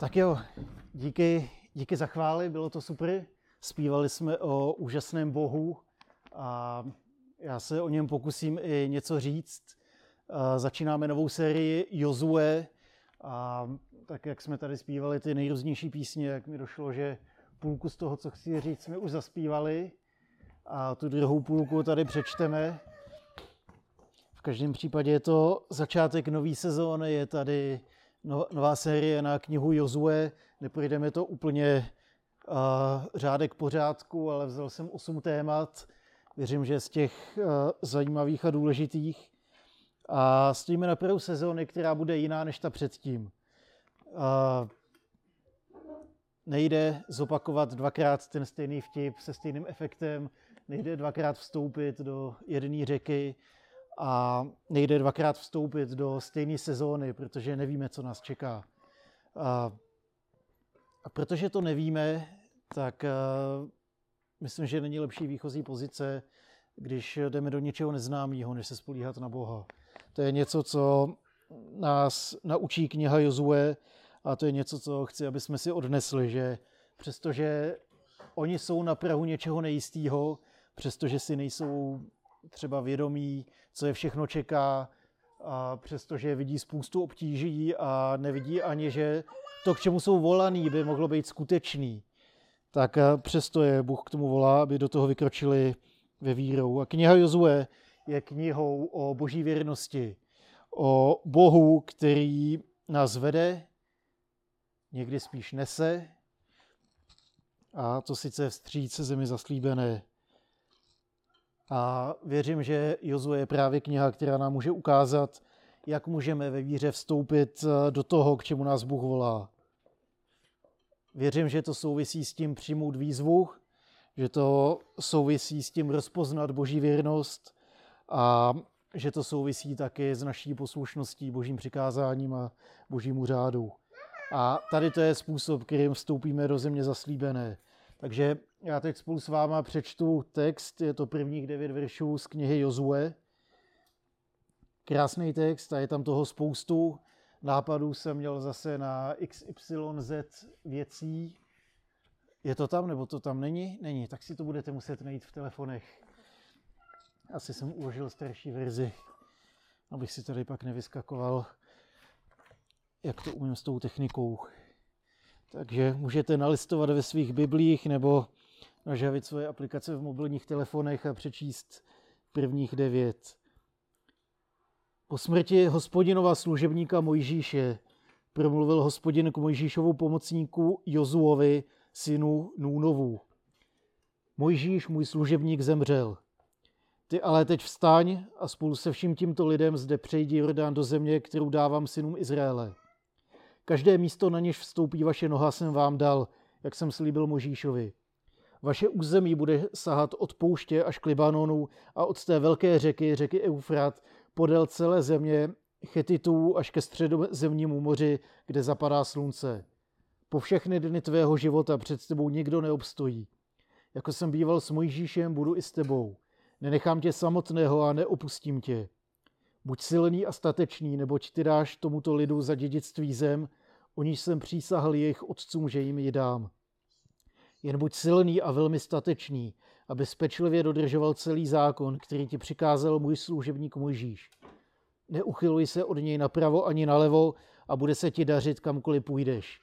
Tak jo, díky, díky za chvály, bylo to super. Zpívali jsme o úžasném Bohu a já se o něm pokusím i něco říct. Začínáme novou sérii Jozue a tak, jak jsme tady zpívali ty nejrůznější písně, jak mi došlo, že půlku z toho, co chci říct, jsme už zaspívali a tu druhou půlku tady přečteme. V každém případě je to začátek nové sezóny, je tady nová série na knihu Jozue. Neprojdeme to úplně uh, řádek pořádku, ale vzal jsem osm témat. Věřím, že z těch uh, zajímavých a důležitých. A stojíme na prvou sezóny, která bude jiná než ta předtím. Uh, nejde zopakovat dvakrát ten stejný vtip se stejným efektem, nejde dvakrát vstoupit do jedné řeky, a nejde dvakrát vstoupit do stejné sezóny, protože nevíme, co nás čeká. A, a protože to nevíme, tak a, myslím, že není lepší výchozí pozice, když jdeme do něčeho neznámého, než se spolíhat na Boha. To je něco, co nás naučí kniha Jozue a to je něco, co chci, aby jsme si odnesli, že přestože oni jsou na Prahu něčeho nejistého, přestože si nejsou třeba vědomí, co je všechno čeká, a přestože vidí spoustu obtíží a nevidí ani, že to, k čemu jsou volaný, by mohlo být skutečný, tak přesto je Bůh k tomu volá, aby do toho vykročili ve vírou. A kniha Jozue je knihou o boží věrnosti, o Bohu, který nás vede, někdy spíš nese, a to sice vstříc zemi zaslíbené. A věřím, že Jozue je právě kniha, která nám může ukázat, jak můžeme ve víře vstoupit eh, do toho, k čemu nás Bůh volá. Věřím, že to souvisí s tím přijmout výzvu, že to souvisí s tím rozpoznat Boží věrnost a že to souvisí taky s naší poslušností Božím přikázáním a Božímu řádu. A tady to je způsob, kterým vstoupíme do země zaslíbené. Takže já teď spolu s váma přečtu text, je to prvních devět veršů z knihy Jozue. Krásný text a je tam toho spoustu. Nápadů jsem měl zase na XYZ věcí. Je to tam, nebo to tam není? Není, tak si to budete muset najít v telefonech. Asi jsem uložil starší verzi, abych si tady pak nevyskakoval, jak to umím s tou technikou. Takže můžete nalistovat ve svých biblích nebo nažavit svoje aplikace v mobilních telefonech a přečíst prvních devět. Po smrti hospodinova služebníka Mojžíše promluvil hospodin k Mojžíšovu pomocníku Jozuovi, synu Núnovu. Mojžíš, můj služebník, zemřel. Ty ale teď vstaň a spolu se vším tímto lidem zde přejdi Jordán do země, kterou dávám synům Izraele. Každé místo, na něž vstoupí vaše noha, jsem vám dal, jak jsem slíbil Možíšovi. Vaše území bude sahat od pouště až k Libanonu a od té velké řeky, řeky Eufrat, podél celé země Chetitů až ke středozemnímu moři, kde zapadá slunce. Po všechny dny tvého života před tebou nikdo neobstojí. Jako jsem býval s Mojžíšem, budu i s tebou. Nenechám tě samotného a neopustím tě. Buď silný a statečný, neboť ty dáš tomuto lidu za dědictví zem, o níž jsem přísahl jejich otcům, že jim ji dám. Jen buď silný a velmi statečný, aby spečlivě dodržoval celý zákon, který ti přikázal můj služebník Mojžíš. Neuchyluj se od něj napravo ani nalevo a bude se ti dařit kamkoliv půjdeš.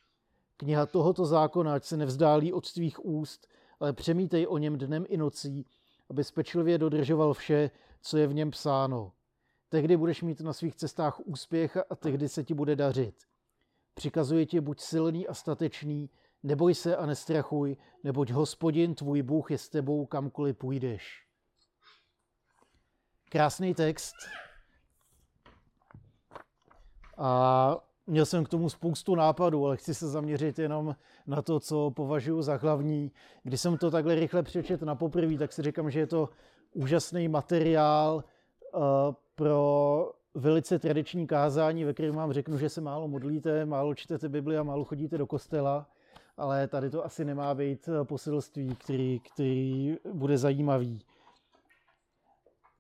Kniha tohoto zákona, ať se nevzdálí od tvých úst, ale přemítej o něm dnem i nocí, aby spečlivě dodržoval vše, co je v něm psáno. Tehdy budeš mít na svých cestách úspěch a tehdy se ti bude dařit. Přikazuje ti, buď silný a statečný, neboj se a nestrachuj, neboť hospodin, tvůj Bůh, je s tebou, kamkoliv půjdeš. Krásný text. A měl jsem k tomu spoustu nápadů, ale chci se zaměřit jenom na to, co považuji za hlavní. Když jsem to takhle rychle přečet na poprvé, tak si říkám, že je to úžasný materiál uh, pro velice tradiční kázání, ve kterém vám řeknu, že se málo modlíte, málo čtete Bibli a málo chodíte do kostela, ale tady to asi nemá být eh, poselství, který, který bude zajímavý.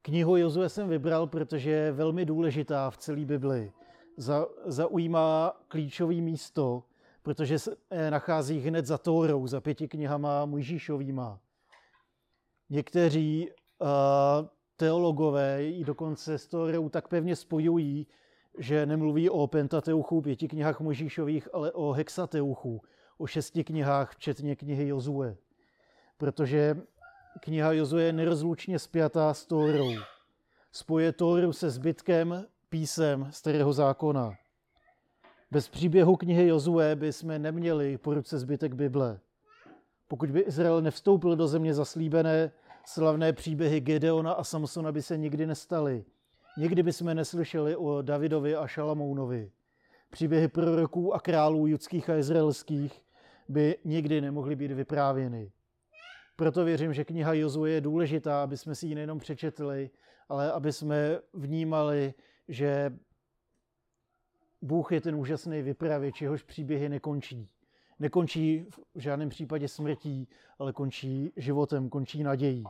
Knihu Jozue jsem vybral, protože je velmi důležitá v celé Bibli. Za, zaujímá klíčové místo, protože se eh, nachází hned za Tórou, za pěti knihama Mojžíšovýma. Někteří uh, teologové i dokonce s Tórou tak pevně spojují, že nemluví o Pentateuchu, pěti knihách Mojžíšových, ale o Hexateuchu, o šesti knihách, včetně knihy Jozue. Protože kniha Jozue je nerozlučně spjatá s Tórou. Spoje Tóru se zbytkem písem Starého zákona. Bez příběhu knihy Jozue by jsme neměli po ruce zbytek Bible. Pokud by Izrael nevstoupil do země zaslíbené, slavné příběhy Gedeona a Samsona by se nikdy nestaly. Nikdy by jsme neslyšeli o Davidovi a Šalamounovi. Příběhy proroků a králů judských a izraelských by nikdy nemohly být vyprávěny. Proto věřím, že kniha Jozue je důležitá, aby jsme si ji nejenom přečetli, ale aby jsme vnímali, že Bůh je ten úžasný vypravěč, jehož příběhy nekončí. Nekončí v žádném případě smrtí, ale končí životem, končí nadějí.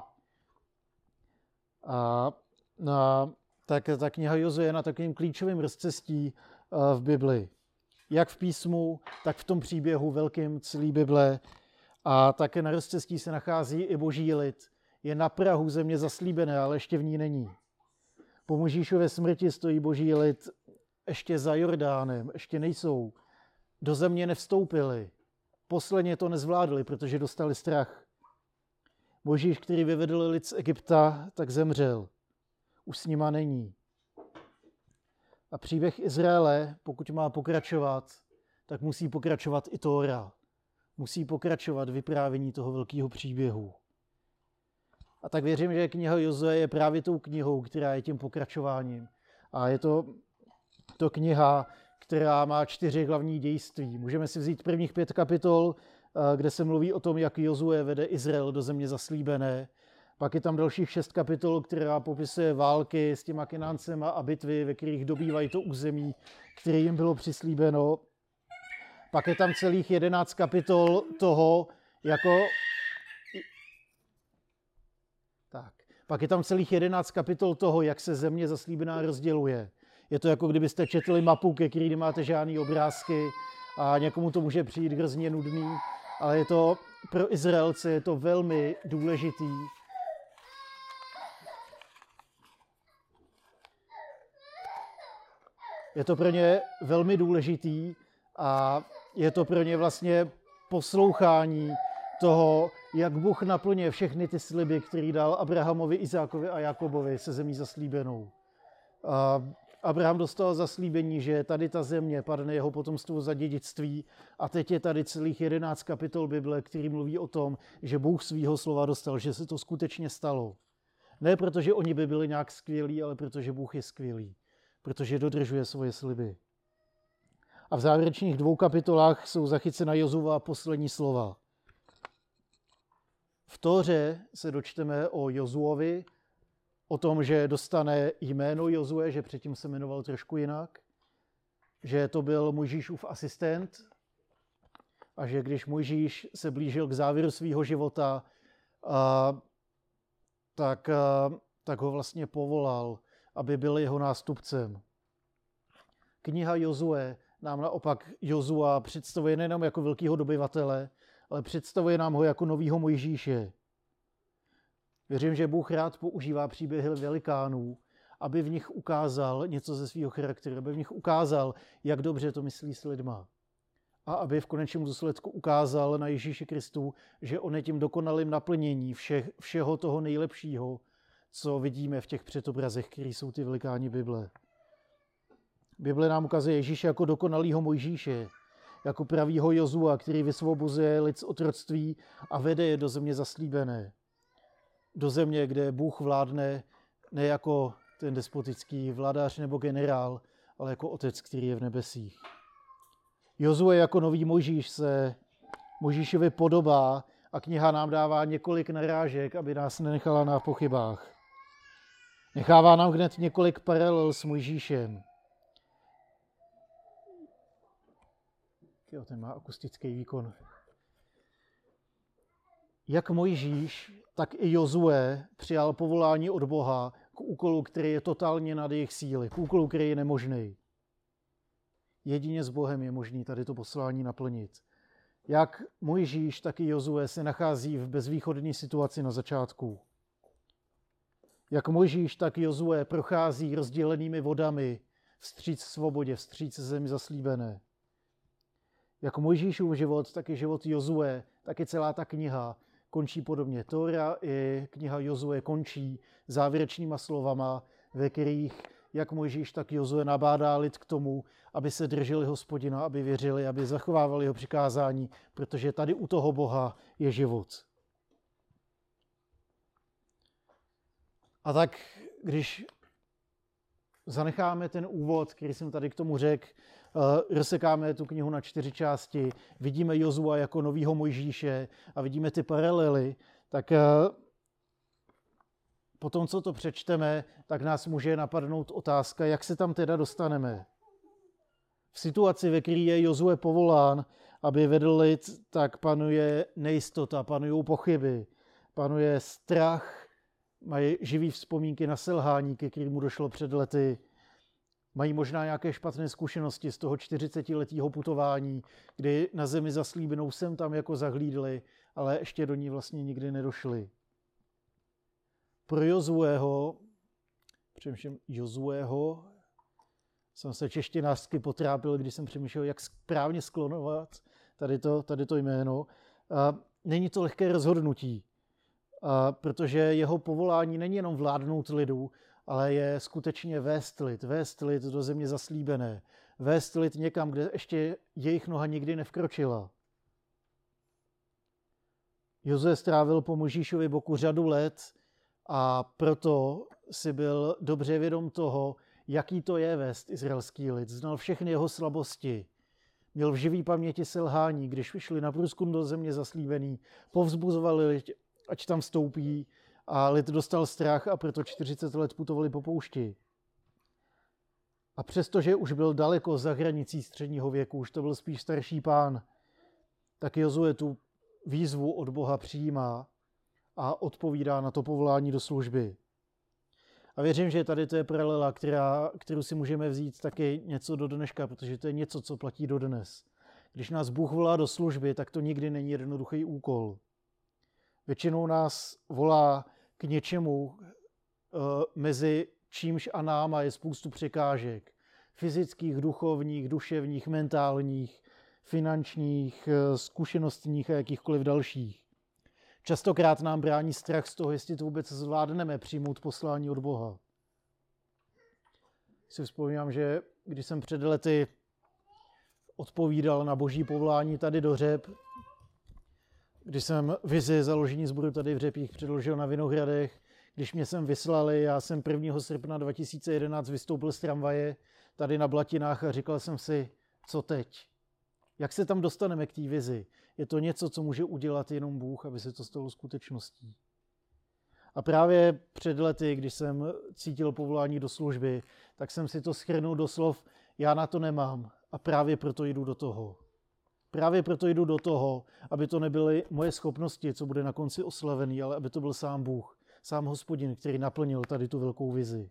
A na, tak ta kniha Jozu je na takovým klíčovým rozcestí v Bibli. Jak v písmu, tak v tom příběhu velkým celé Bible. A také na rozcestí se nachází i boží lid. Je na Prahu země zaslíbené, ale ještě v ní není. Po Možíšově smrti stojí boží lid ještě za Jordánem, ještě nejsou. Do země nevstoupili. Posledně to nezvládli, protože dostali strach. Možíš, který vyvedl lid z Egypta, tak zemřel. Už s nima není. A příběh Izraele, pokud má pokračovat, tak musí pokračovat i Tóra. Musí pokračovat vyprávění toho velkého příběhu. A tak věřím, že kniha Jozue je právě tou knihou, která je tím pokračováním. A je to, to kniha, která má čtyři hlavní dějství. Můžeme si vzít prvních pět kapitol, eh, kde se mluví o tom, jak Jozue vede Izrael do země zaslíbené. Pak je tam dalších šest kapitol, která popisuje války s těma Kenáncema a bitvy, ve kterých dobývají to území, které jim bylo přislíbeno. Pak je tam celých jedenáct kapitol toho, jako tak. Pak je tam celých jedenáct kapitol toho, jak se země zaslíbená rozděluje. Je to jako kdybyste četli mapu, ke který nemáte žádný obrázky a někomu to může přijít hrozně nudný, ale je to pro Izraelce je to velmi důležitý. Je to pro ně velmi důležitý a je to pro ně vlastně poslouchání toho, jak Bůh naplňuje všechny ty sliby, které dal Abrahamovi, Izákovi a Jakobovi se zemí zaslíbenou. A Abraham dostal zaslíbení, že tady ta země padne jeho potomstvu za dědictví a teď je tady celých 11 kapitol Bible, který mluví o tom, že Bůh svýho slova dostal, že se to skutečně stalo. Ne proto, že oni by byli nějak skvělí, ale protože Bůh je skvělý, protože dodržuje svoje sliby. A v závěrečných dvou kapitolách jsou zachycena Jozova poslední slova. V Tóře se dočteme o Jozuovi, o tom, že dostane jméno Jozue, že předtím se jmenoval trošku jinak, že to byl Mojžíšův asistent a že když Mojžíš se blížil k závěru svého života, a, tak, a, tak ho vlastně povolal, aby byl jeho nástupcem. Kniha Jozue nám naopak Jozua představuje nejenom jako velkého dobyvatele, ale představuje nám ho jako novýho Mojžíše. Věřím, že Bůh rád používá příběhy velikánů, aby v nich ukázal něco ze svého charakteru, aby v nich ukázal, jak dobře to myslí s lidma. A aby v konečném důsledku ukázal na Ježíši Kristu, že on je tím dokonalým naplnění vše, všeho toho nejlepšího, co vidíme v těch předobrazech, které jsou ty velikáni Bible. Bible nám ukazuje Ježíše jako dokonalýho Mojžíše, jako pravýho Jozua, který vysvobozuje lid z otroctví a vede je do země zaslíbené. Do země, kde Bůh vládne ne jako ten despotický vladař nebo generál, ale jako otec, který je v nebesích. Jozue jako nový Možíš se Možíšovi podobá a kniha nám dává několik narážek, aby nás nenechala na pochybách. Nechává nám hned několik paralel s Mojžíšem. Jo, ten má akustický výkon. Jak Mojžíš, tak i Jozue přijal povolání od Boha k úkolu, který je totálně nad jejich síly, k úkolu, který je nemožný. Jedině s Bohem je možný tady to poslání naplnit. Jak Mojžíš, tak i Jozue se nachází v bezvýchodné situaci na začátku. Jak Mojžíš, tak Jozue prochází rozdělenými vodami vstříc svobodě, vstříc zemi zaslíbené. Jak Mojžíšův život, tak i život Jozue, tak i celá ta kniha končí podobně. Tóra i kniha Jozue končí závěrečnýma slovama, ve kterých jak Mojžíš, tak Jozue nabádá lid k tomu, aby se drželi hospodina, aby věřili, aby zachovávali jeho přikázání, protože tady u toho Boha je život. A tak, když zanecháme ten úvod, který jsem tady k tomu řekl, rozsekáme tu knihu na čtyři části, vidíme Jozua jako novýho Mojžíše a vidíme ty paralely, tak uh, po tom, co to přečteme, tak nás může napadnout otázka, jak se tam teda dostaneme. V situaci, ve které je Jozue povolán, aby vedl lid, tak panuje nejistota, panují pochyby, panuje strach, mají živý vzpomínky na selhání, ke kterému došlo před lety, mají možná nějaké špatné zkušenosti z toho 40-letého putování, kdy na zemi zaslíbenou jsem tam jako zahlídli, ale ještě do ní vlastně nikdy nedošli pro Jozueho, přemýšlím Jozueho, jsem se češtinářsky potrápil, když jsem přemýšlel, jak správně sklonovat tady to, tady to jméno. A není to lehké rozhodnutí, a protože jeho povolání není jenom vládnout lidu, ale je skutečně vést lid, vést lid do země zaslíbené, vést lid někam, kde ještě jejich noha nikdy nevkročila. Jozue strávil po Možíšovi boku řadu let a proto si byl dobře vědom toho, jaký to je vést izraelský lid. Znal všechny jeho slabosti. Měl v živý paměti selhání, když vyšli na průzkum do země zaslíbený, povzbuzovali lid, ať tam vstoupí a lid dostal strach a proto 40 let putovali po poušti. A přestože už byl daleko za hranicí středního věku, už to byl spíš starší pán, tak Jozue tu výzvu od Boha přijímá a odpovídá na to povolání do služby. A věřím, že tady to je paralela, která, kterou si můžeme vzít taky něco do dneška, protože to je něco, co platí do dnes. Když nás Bůh volá do služby, tak to nikdy není jednoduchý úkol. Většinou nás volá k něčemu, uh, mezi čímž a náma je spoustu překážek. Fyzických, duchovních, duševních, mentálních, finančních, uh, zkušenostních a jakýchkoliv dalších. Častokrát nám brání strach z toho, jestli to vůbec zvládneme přijmout poslání od Boha. Si vzpomínám, že když jsem před lety odpovídal na boží povolání tady do Řep, když jsem vizi založení sboru tady v Řepích předložil na Vinohradech, když mě sem vyslali, já jsem 1. srpna 2011 vystoupil z tramvaje tady na Blatinách a říkal jsem si, co teď? Jak se tam dostaneme k té vizi? Je to něco, co může udělat jenom Bůh, aby se to stalo skutečností. A právě před lety, když jsem cítil povolání do služby, tak jsem si to schrnul do slov, já na to nemám a právě proto jdu do toho. Právě proto jdu do toho, aby to nebyly moje schopnosti, co bude na konci oslavený, ale aby to byl sám Bůh, sám hospodin, který naplnil tady tu velkou vizi.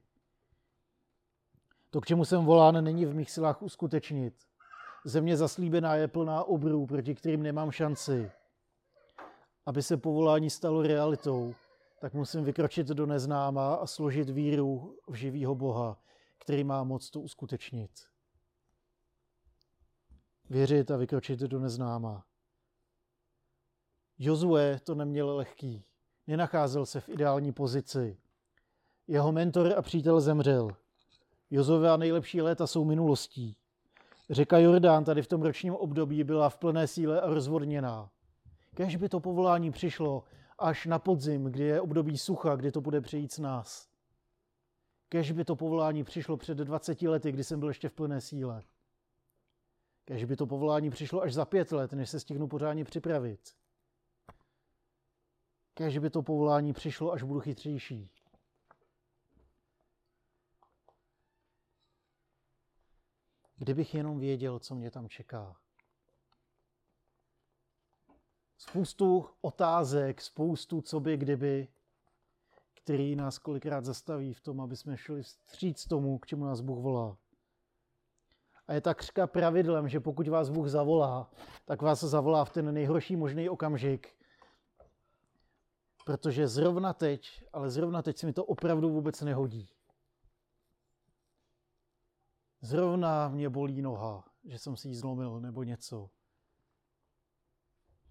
To, k čemu jsem volán, není v mých silách uskutečnit. Země zaslíbená je plná obrů, proti kterým nemám šanci. Aby se povolání stalo realitou, tak musím vykročit do neznáma a složit víru v živýho Boha, který má moc to uskutečnit. Věřit a vykročit do neznáma. Jozue to neměl lehký. Nenacházel se v ideální pozici. Jeho mentor a přítel zemřel. Jozové nejlepší léta jsou minulostí. Řeka Jordán tady v tom ročním období byla v plné síle a rozvodněná. Kež by to povolání přišlo až na podzim, kdy je období sucha, kdy to bude přejít s nás. Kež by to povolání přišlo před 20 lety, kdy jsem byl ještě v plné síle. Kež by to povolání přišlo až za pět let, než se stihnu pořádně připravit. Kež by to povolání přišlo, až budu chytřejší. Kdybych jenom věděl, co mě tam čeká. Spoustu otázek, spoustu co by, kdyby, který nás kolikrát zastaví v tom, aby jsme šli vstříc tomu, k čemu nás Bůh volá. A je takřka pravidlem, že pokud vás Bůh zavolá, tak vás zavolá v ten nejhorší možný okamžik. Protože zrovna teď, ale zrovna teď se mi to opravdu vůbec nehodí. Zrovna mě bolí noha, že jsem si ji zlomil nebo něco.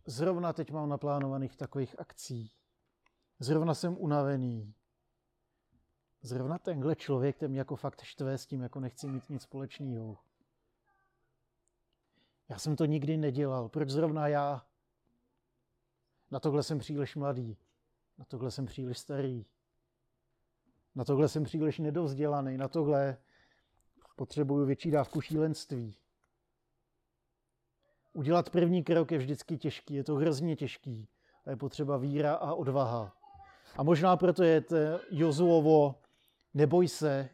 Zrovna teď mám naplánovaných takových akcí. Zrovna jsem unavený. Zrovna tenhle člověk ten mě jako fakt štve s tím, jako nechci mít nic společného. Já jsem to nikdy nedělal. Proč zrovna já? Na tohle jsem příliš mladý. Na tohle jsem příliš starý. Na tohle jsem příliš nedovzdělaný. Na tohle potřebuju větší dávku šílenství. Udělat první krok je vždycky těžký, je to hrozně těžký. A je potřeba víra a odvaha. A možná proto je to Jozuovo neboj se,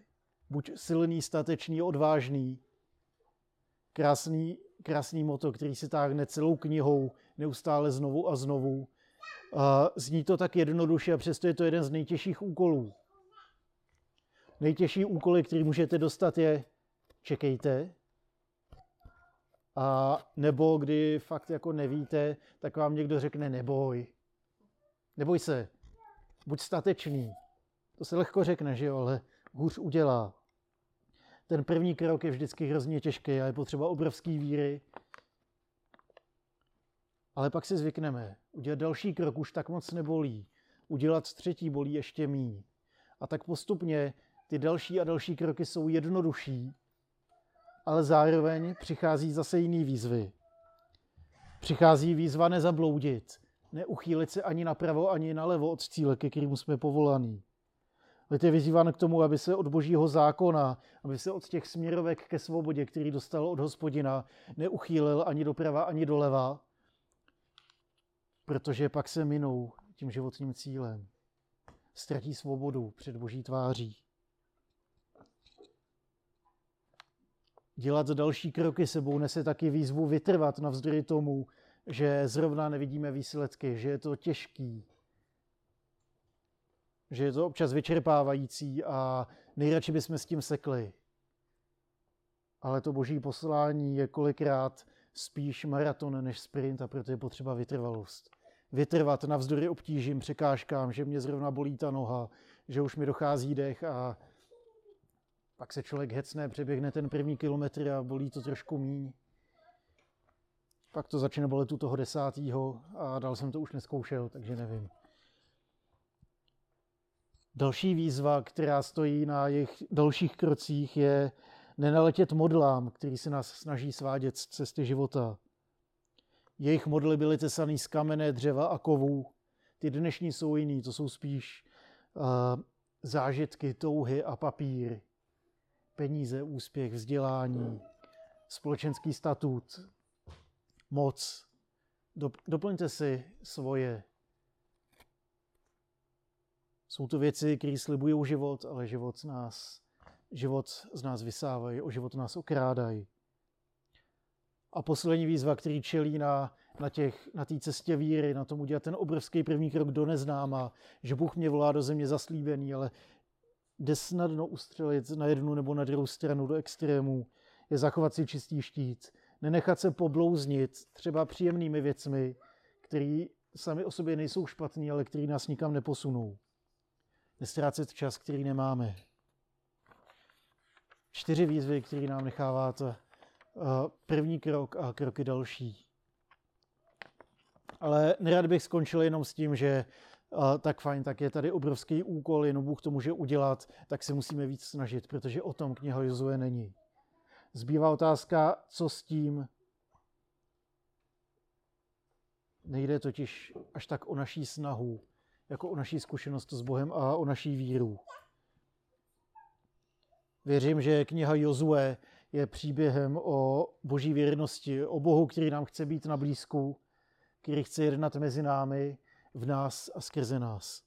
buď silný, statečný, odvážný. Krásný, krásný moto, který si táhne celou knihou neustále znovu a znovu. Zní to tak jednoduše a přesto je to jeden z nejtěžších úkolů. Nejtěžší úkoly, který můžete dostat, je čekejte. A nebo kdy fakt jako nevíte, tak vám někdo řekne neboj. Neboj se, buď statečný. To se lehko řekne, že jo, ale hůř udělá. Ten první krok je vždycky hrozně těžký a je potřeba obrovský víry. Ale pak si zvykneme. Udělat další krok už tak moc nebolí. Udělat třetí bolí ještě míň. A tak postupně ty další a další kroky jsou jednodušší, ale zároveň přichází zase jiný výzvy. Přichází výzva nezabloudit, neuchýlit se ani napravo, ani nalevo od cíle, ke kterému jsme povolaní. Lid je vyzýván k tomu, aby se od božího zákona, aby se od těch směrovek ke svobodě, který dostal od hospodina, neuchýlil ani doprava, ani doleva, protože pak se minou tím životním cílem. Ztratí svobodu před boží tváří. Dělat další kroky sebou nese taky výzvu vytrvat navzdory tomu, že zrovna nevidíme výsledky, že je to těžký, že je to občas vyčerpávající a nejradši bychom s tím sekli. Ale to boží poslání je kolikrát spíš maraton než sprint a proto je potřeba vytrvalost. Vytrvat navzdory obtížím, překážkám, že mě zrovna bolí ta noha, že už mi dochází dech a pak se člověk hecne, přeběhne ten první kilometr a bolí to trošku míň. Pak to začne bolet u toho desátého a dál jsem to už neskoušel, takže nevím. Další výzva, která stojí na jejich dalších krocích, je nenaletět modlám, který se nás snaží svádět z cesty života. Jejich modly byly tesaný z kamene, dřeva a kovů. Ty dnešní jsou jiný, to jsou spíš uh, zážitky, touhy a papír. Peníze, úspěch, vzdělání, společenský statut, moc. Doplňte si svoje jsou to věci, které slibují život, ale život z nás, život z nás vysávají, o život nás okrádají. A poslední výzva, který čelí na, na, těch, na té cestě víry, na tom udělat ten obrovský první krok do neznáma, že Bůh mě volá do země zaslíbený, ale jde snadno ustřelit na jednu nebo na druhou stranu do extrémů, je zachovat si čistý štít, nenechat se poblouznit třeba příjemnými věcmi, které sami o sobě nejsou špatný, ale které nás nikam neposunou nestrácet čas, který nemáme. Čtyři výzvy, které nám necháváte. První krok a kroky další. Ale nerad bych skončil jenom s tím, že tak fajn, tak je tady obrovský úkol, jenom Bůh to může udělat, tak se musíme víc snažit, protože o tom kniha Jozue není. Zbývá otázka, co s tím. Nejde totiž až tak o naší snahu, jako o naší zkušenost s Bohem a o naší víru. Věřím, že kniha Jozue je příběhem o boží věrnosti, o Bohu, který nám chce být na blízku, který chce jednat mezi námi, v nás a skrze nás.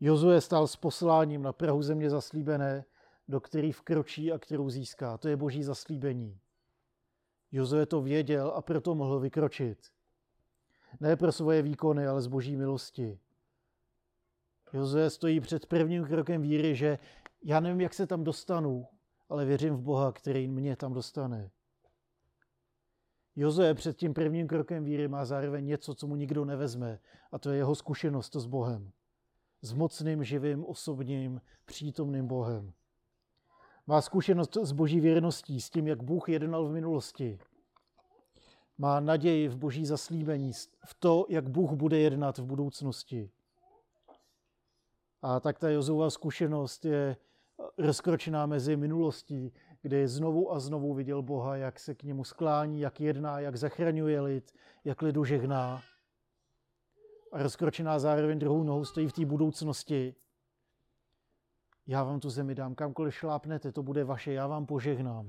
Jozue stál s posláním na Prahu země zaslíbené, do který vkročí a kterou získá. To je boží zaslíbení. Jozue to věděl a proto mohl vykročit. Ne pro svoje výkony, ale z boží milosti. Jozue stojí před prvním krokem víry, že já nevím, jak se tam dostanu, ale věřím v Boha, který mě tam dostane. Jozue před tím prvním krokem víry má zároveň něco, co mu nikdo nevezme, a to je jeho zkušenost s Bohem. S mocným, živým, osobním, přítomným Bohem. Má zkušenost s boží věrností, s tím, jak Bůh jednal v minulosti. Má naději v boží zaslíbení, v to, jak Bůh bude jednat v budoucnosti. A tak ta Jozova zkušenost je rozkročená mezi minulostí, kdy znovu a znovu viděl Boha, jak se k němu sklání, jak jedná, jak zachraňuje lid, jak lidu žehná. A rozkročená zároveň druhou nohou stojí v té budoucnosti. Já vám tu zemi dám, kamkoliv šlápnete, to bude vaše, já vám požehnám.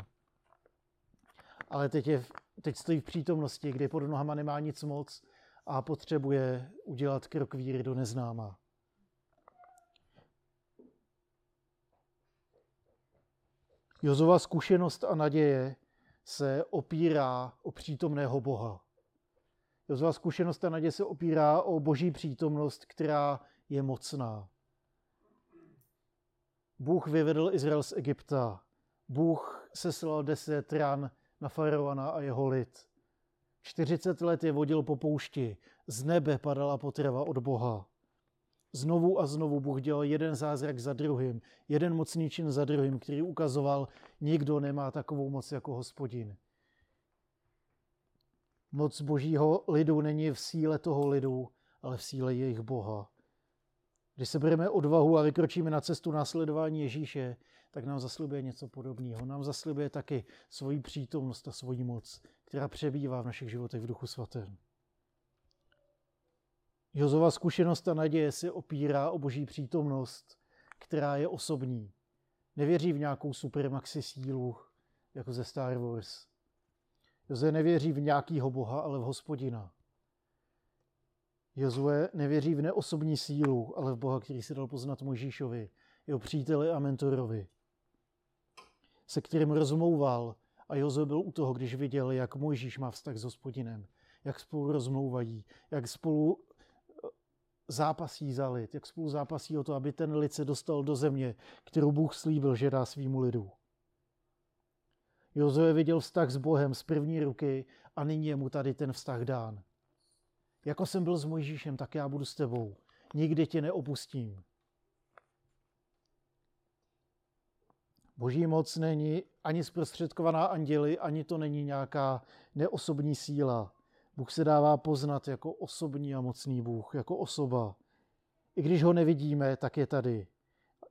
Ale teď, je, teď stojí v přítomnosti, kdy pod nohama nemá nic moc a potřebuje udělat krok víry do neznáma. Jozova zkušenost a naděje se opírá o přítomného Boha. Jozova zkušenost a naděje se opírá o boží přítomnost, která je mocná. Bůh vyvedl Izrael z Egypta. Bůh seslal deset ran na faraona a jeho lid. 40 let je vodil po poušti. Z nebe padala potrava od Boha. Znovu a znovu Bůh dělal jeden zázrak za druhým, jeden mocný čin za druhým, který ukazoval, nikdo nemá takovou moc jako hospodin. Moc božího lidu není v síle toho lidu, ale v síle jejich Boha. Když se bereme odvahu a vykročíme na cestu následování Ježíše, tak nám zaslibuje něco podobného. Nám zaslibuje taky svoji přítomnost a svoji moc, která přebývá v našich životech v Duchu Svatém. Jozova zkušenost a naděje se opírá o boží přítomnost, která je osobní. Nevěří v nějakou supermaxi sílu, jako ze Star Wars. Jozue nevěří v nějakýho boha, ale v hospodina. Jozue nevěří v neosobní sílu, ale v Boha, který se dal poznat Mojžíšovi, jeho příteli a mentorovi, se kterým rozmlouval a Jozue byl u toho, když viděl, jak Mojžíš má vztah s hospodinem, jak spolu rozmlouvají, jak spolu zápasí za lid, jak spolu zápasí o to, aby ten lid se dostal do země, kterou Bůh slíbil, že dá svýmu lidu. Jozue viděl vztah s Bohem z první ruky a nyní je mu tady ten vztah dán. Jako jsem byl s Mojžíšem, tak já budu s tebou. Nikdy tě neopustím. Boží moc není ani zprostředkovaná anděli, ani to není nějaká neosobní síla. Bůh se dává poznat jako osobní a mocný Bůh, jako osoba. I když ho nevidíme, tak je tady.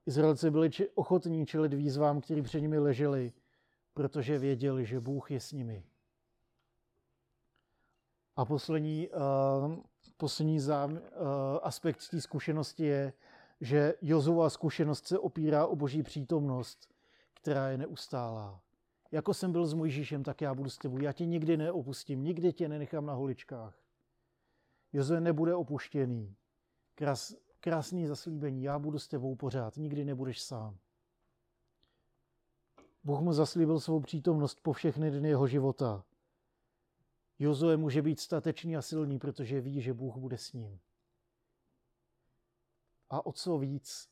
Izraelci byli ochotní čelit výzvám, které před nimi ležely, protože věděli, že Bůh je s nimi. A poslední, uh, poslední zám, uh, aspekt té zkušenosti je, že Jozova zkušenost se opírá o boží přítomnost, která je neustálá. Jako jsem byl s Mojžíšem, tak já budu s tebou. Já tě nikdy neopustím, nikdy tě nenechám na holičkách. Jozue nebude opuštěný. Krás, krásný zaslíbení, já budu s tebou pořád, nikdy nebudeš sám. Bůh mu zaslíbil svou přítomnost po všechny dny jeho života. Jozue může být statečný a silný, protože ví, že Bůh bude s ním. A o co víc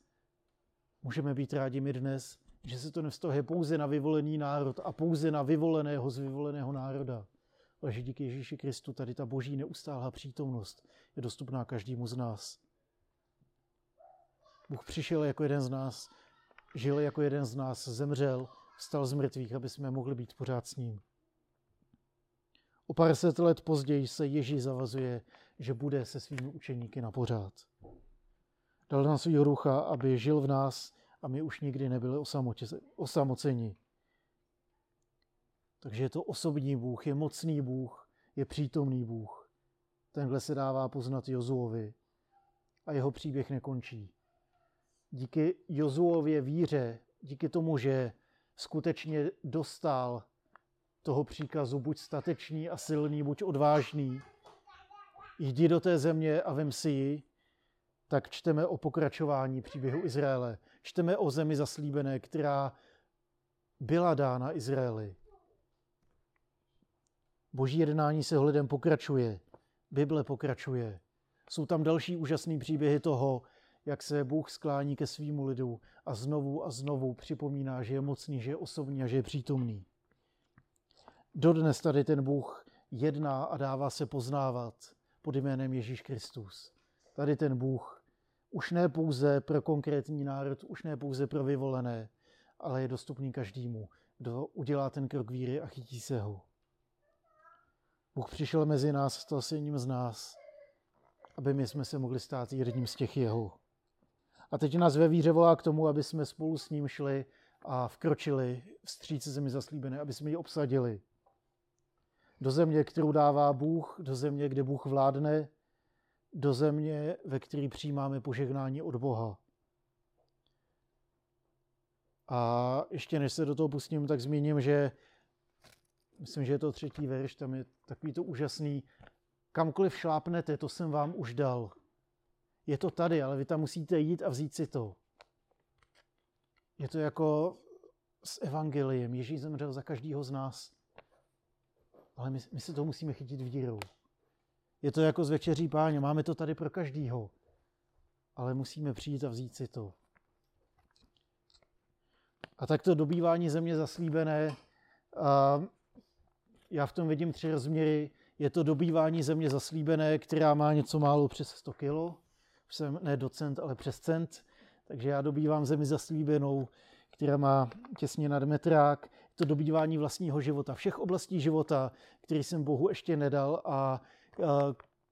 můžeme být rádi my dnes, že se to nevztahuje pouze na vyvolený národ a pouze na vyvoleného z vyvoleného národa, ale že díky Ježíši Kristu tady ta boží neustálá přítomnost je dostupná každému z nás. Bůh přišel jako jeden z nás, žil jako jeden z nás, zemřel, vstal z mrtvých, aby jsme mohli být pořád s ním. O pár set let později se Ježíš zavazuje, že bude se svými učeníky na pořád. Dal nám svého rucha, aby žil v nás a my už nikdy nebyli osamoceni. Takže je to osobní Bůh, je mocný Bůh, je přítomný Bůh. Tenhle se dává poznat Jozuovi a jeho příběh nekončí. Díky Jozuově víře, díky tomu, že skutečně dostal toho příkazu buď statečný a silný, buď odvážný, jdi do té země a vem si ji, tak čteme o pokračování příběhu Izraele. Čteme o zemi zaslíbené, která byla dána Izraeli. Boží jednání se hledem pokračuje. Bible pokračuje. Jsou tam další úžasné příběhy toho, jak se Bůh sklání ke svýmu lidu a znovu a znovu připomíná, že je mocný, že je osobní a že je přítomný. Dodnes tady ten Bůh jedná a dává se poznávat pod jménem Ježíš Kristus. Tady ten Bůh už ne pouze pro konkrétní národ, už ne pouze pro vyvolené, ale je dostupný každému, kdo udělá ten krok víry a chytí se ho. Bůh přišel mezi nás, stal se jedním z nás, aby my jsme se mohli stát jedním z těch jeho. A teď nás ve víře volá k tomu, aby jsme spolu s ním šli a vkročili vstříc zemi zaslíbené, aby jsme ji obsadili. Do země, kterou dává Bůh, do země, kde Bůh vládne, do země, ve které přijímáme požehnání od Boha. A ještě než se do toho pustím, tak zmíním, že myslím, že je to třetí verš, tam je takový to úžasný. Kamkoliv šlápnete, to jsem vám už dal. Je to tady, ale vy tam musíte jít a vzít si to. Je to jako s evangeliem. Ježíš zemřel za každého z nás. Ale my, my si to musíme chytit vírou. Je to jako z večeří páně. Máme to tady pro každýho. Ale musíme přijít a vzít si to. A tak to dobývání země zaslíbené, a já v tom vidím tři rozměry. Je to dobývání země zaslíbené, která má něco málo přes 100 kilo. Jsem ne docent, ale přes cent. Takže já dobývám zemi zaslíbenou, která má těsně nad metrák. Je to dobývání vlastního života, všech oblastí života, který jsem Bohu ještě nedal a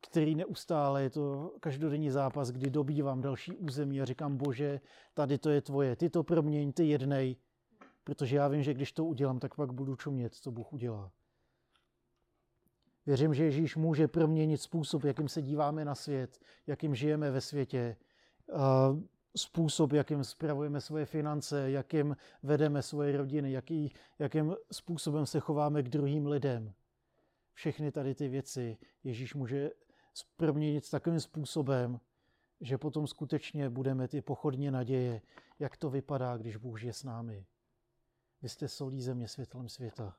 který neustále, je to každodenní zápas, kdy dobývám další území a říkám, bože, tady to je tvoje, ty to proměň, ty jednej, protože já vím, že když to udělám, tak pak budu čumět, co Bůh udělá. Věřím, že Ježíš může proměnit způsob, jakým se díváme na svět, jakým žijeme ve světě, způsob, jakým spravujeme svoje finance, jakým vedeme svoje rodiny, jaký, jakým způsobem se chováme k druhým lidem. Všechny tady ty věci Ježíš může proměnit takovým způsobem, že potom skutečně budeme ty pochodně naděje, jak to vypadá, když Bůh je s námi. Vy jste solí země světlem světa.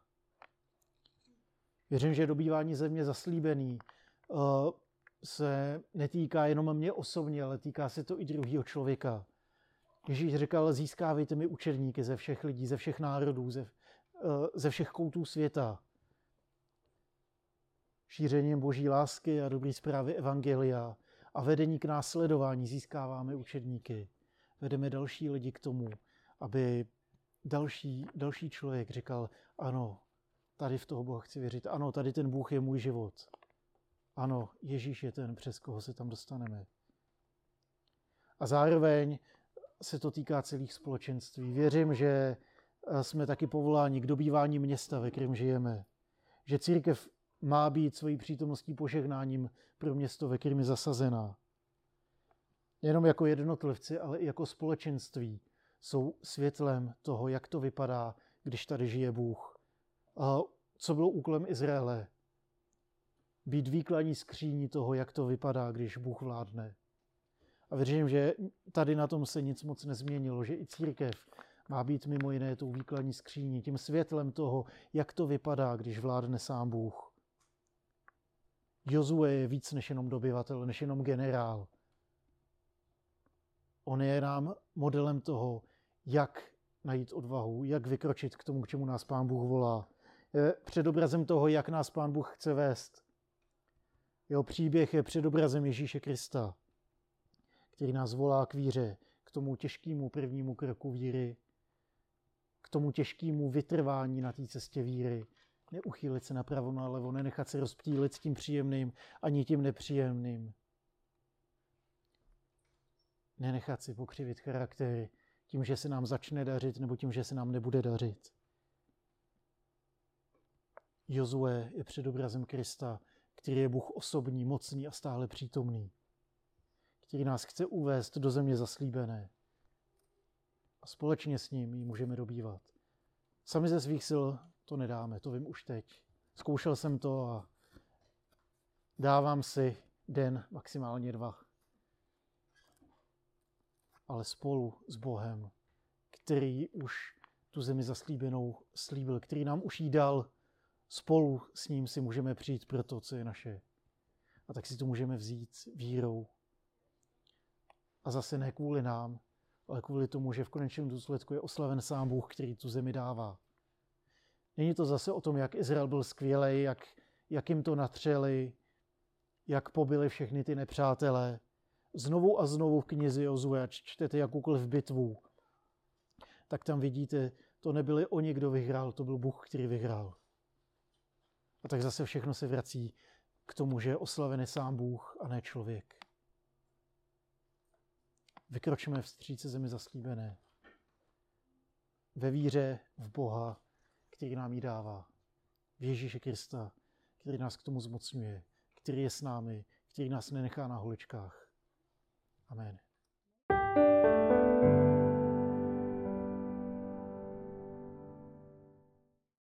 Věřím, že dobývání země zaslíbený uh, se netýká jenom mě osobně, ale týká se to i druhého člověka. Ježíš říkal, získávejte mi učedníky ze všech lidí, ze všech národů, ze, uh, ze všech koutů světa šířením boží lásky a dobrý zprávy Evangelia a vedení k následování získáváme učedníky. Vedeme další lidi k tomu, aby další, další člověk říkal, ano, tady v toho Boha chci věřit, ano, tady ten Bůh je můj život. Ano, Ježíš je ten, přes koho se tam dostaneme. A zároveň se to týká celých společenství. Věřím, že jsme taky povoláni k dobývání města, ve kterém žijeme. Že církev má být svojí přítomností požehnáním pro město, ve kterém je zasazená. Jenom jako jednotlivci, ale i jako společenství jsou světlem toho, jak to vypadá, když tady žije Bůh. A co bylo úkolem Izraele? Být výkladní skříní toho, jak to vypadá, když Bůh vládne. A věřím, že tady na tom se nic moc nezměnilo, že i církev má být mimo jiné tou výkladní skříní, tím světlem toho, jak to vypadá, když vládne sám Bůh. Jozue je víc než jenom dobyvatel, než jenom generál. On je nám modelem toho, jak najít odvahu, jak vykročit k tomu, k čemu nás Pán Bůh volá. Je předobrazem toho, jak nás Pán Bůh chce vést. Jeho příběh je předobrazem Ježíše Krista, který nás volá k víře, k tomu těžkému prvnímu kroku víry, k tomu těžkému vytrvání na té cestě víry, neuchýlit se napravo, nalevo, nenechat se rozptýlit s tím příjemným ani tím nepříjemným. Nenechat si pokřivit charaktery tím, že se nám začne dařit nebo tím, že se nám nebude dařit. Jozue je předobrazem Krista, který je Bůh osobní, mocný a stále přítomný, který nás chce uvést do země zaslíbené. A společně s ním ji můžeme dobývat. Sami ze svých sil to nedáme, to vím už teď. Zkoušel jsem to a dávám si den, maximálně dva. Ale spolu s Bohem, který už tu zemi zaslíbenou slíbil, který nám už jí dal, spolu s ním si můžeme přijít pro to, co je naše. A tak si to můžeme vzít vírou. A zase ne kvůli nám, ale kvůli tomu, že v konečném důsledku je oslaven sám Bůh, který tu zemi dává. Není to zase o tom, jak Izrael byl skvělý, jak, jak jim to natřeli, jak pobili všechny ty nepřátelé. Znovu a znovu v knizi Jozue, ať čtete jakoukoliv bitvu, tak tam vidíte, to nebyli oni, kdo vyhrál, to byl Bůh, který vyhrál. A tak zase všechno se vrací k tomu, že je oslavený sám Bůh a ne člověk. Vykročíme vstříce zemi zaslíbené. Ve víře v Boha, který nám ji dává. V Ježíše Krista, který nás k tomu zmocňuje, který je s námi, který nás nenechá na holičkách. Amen.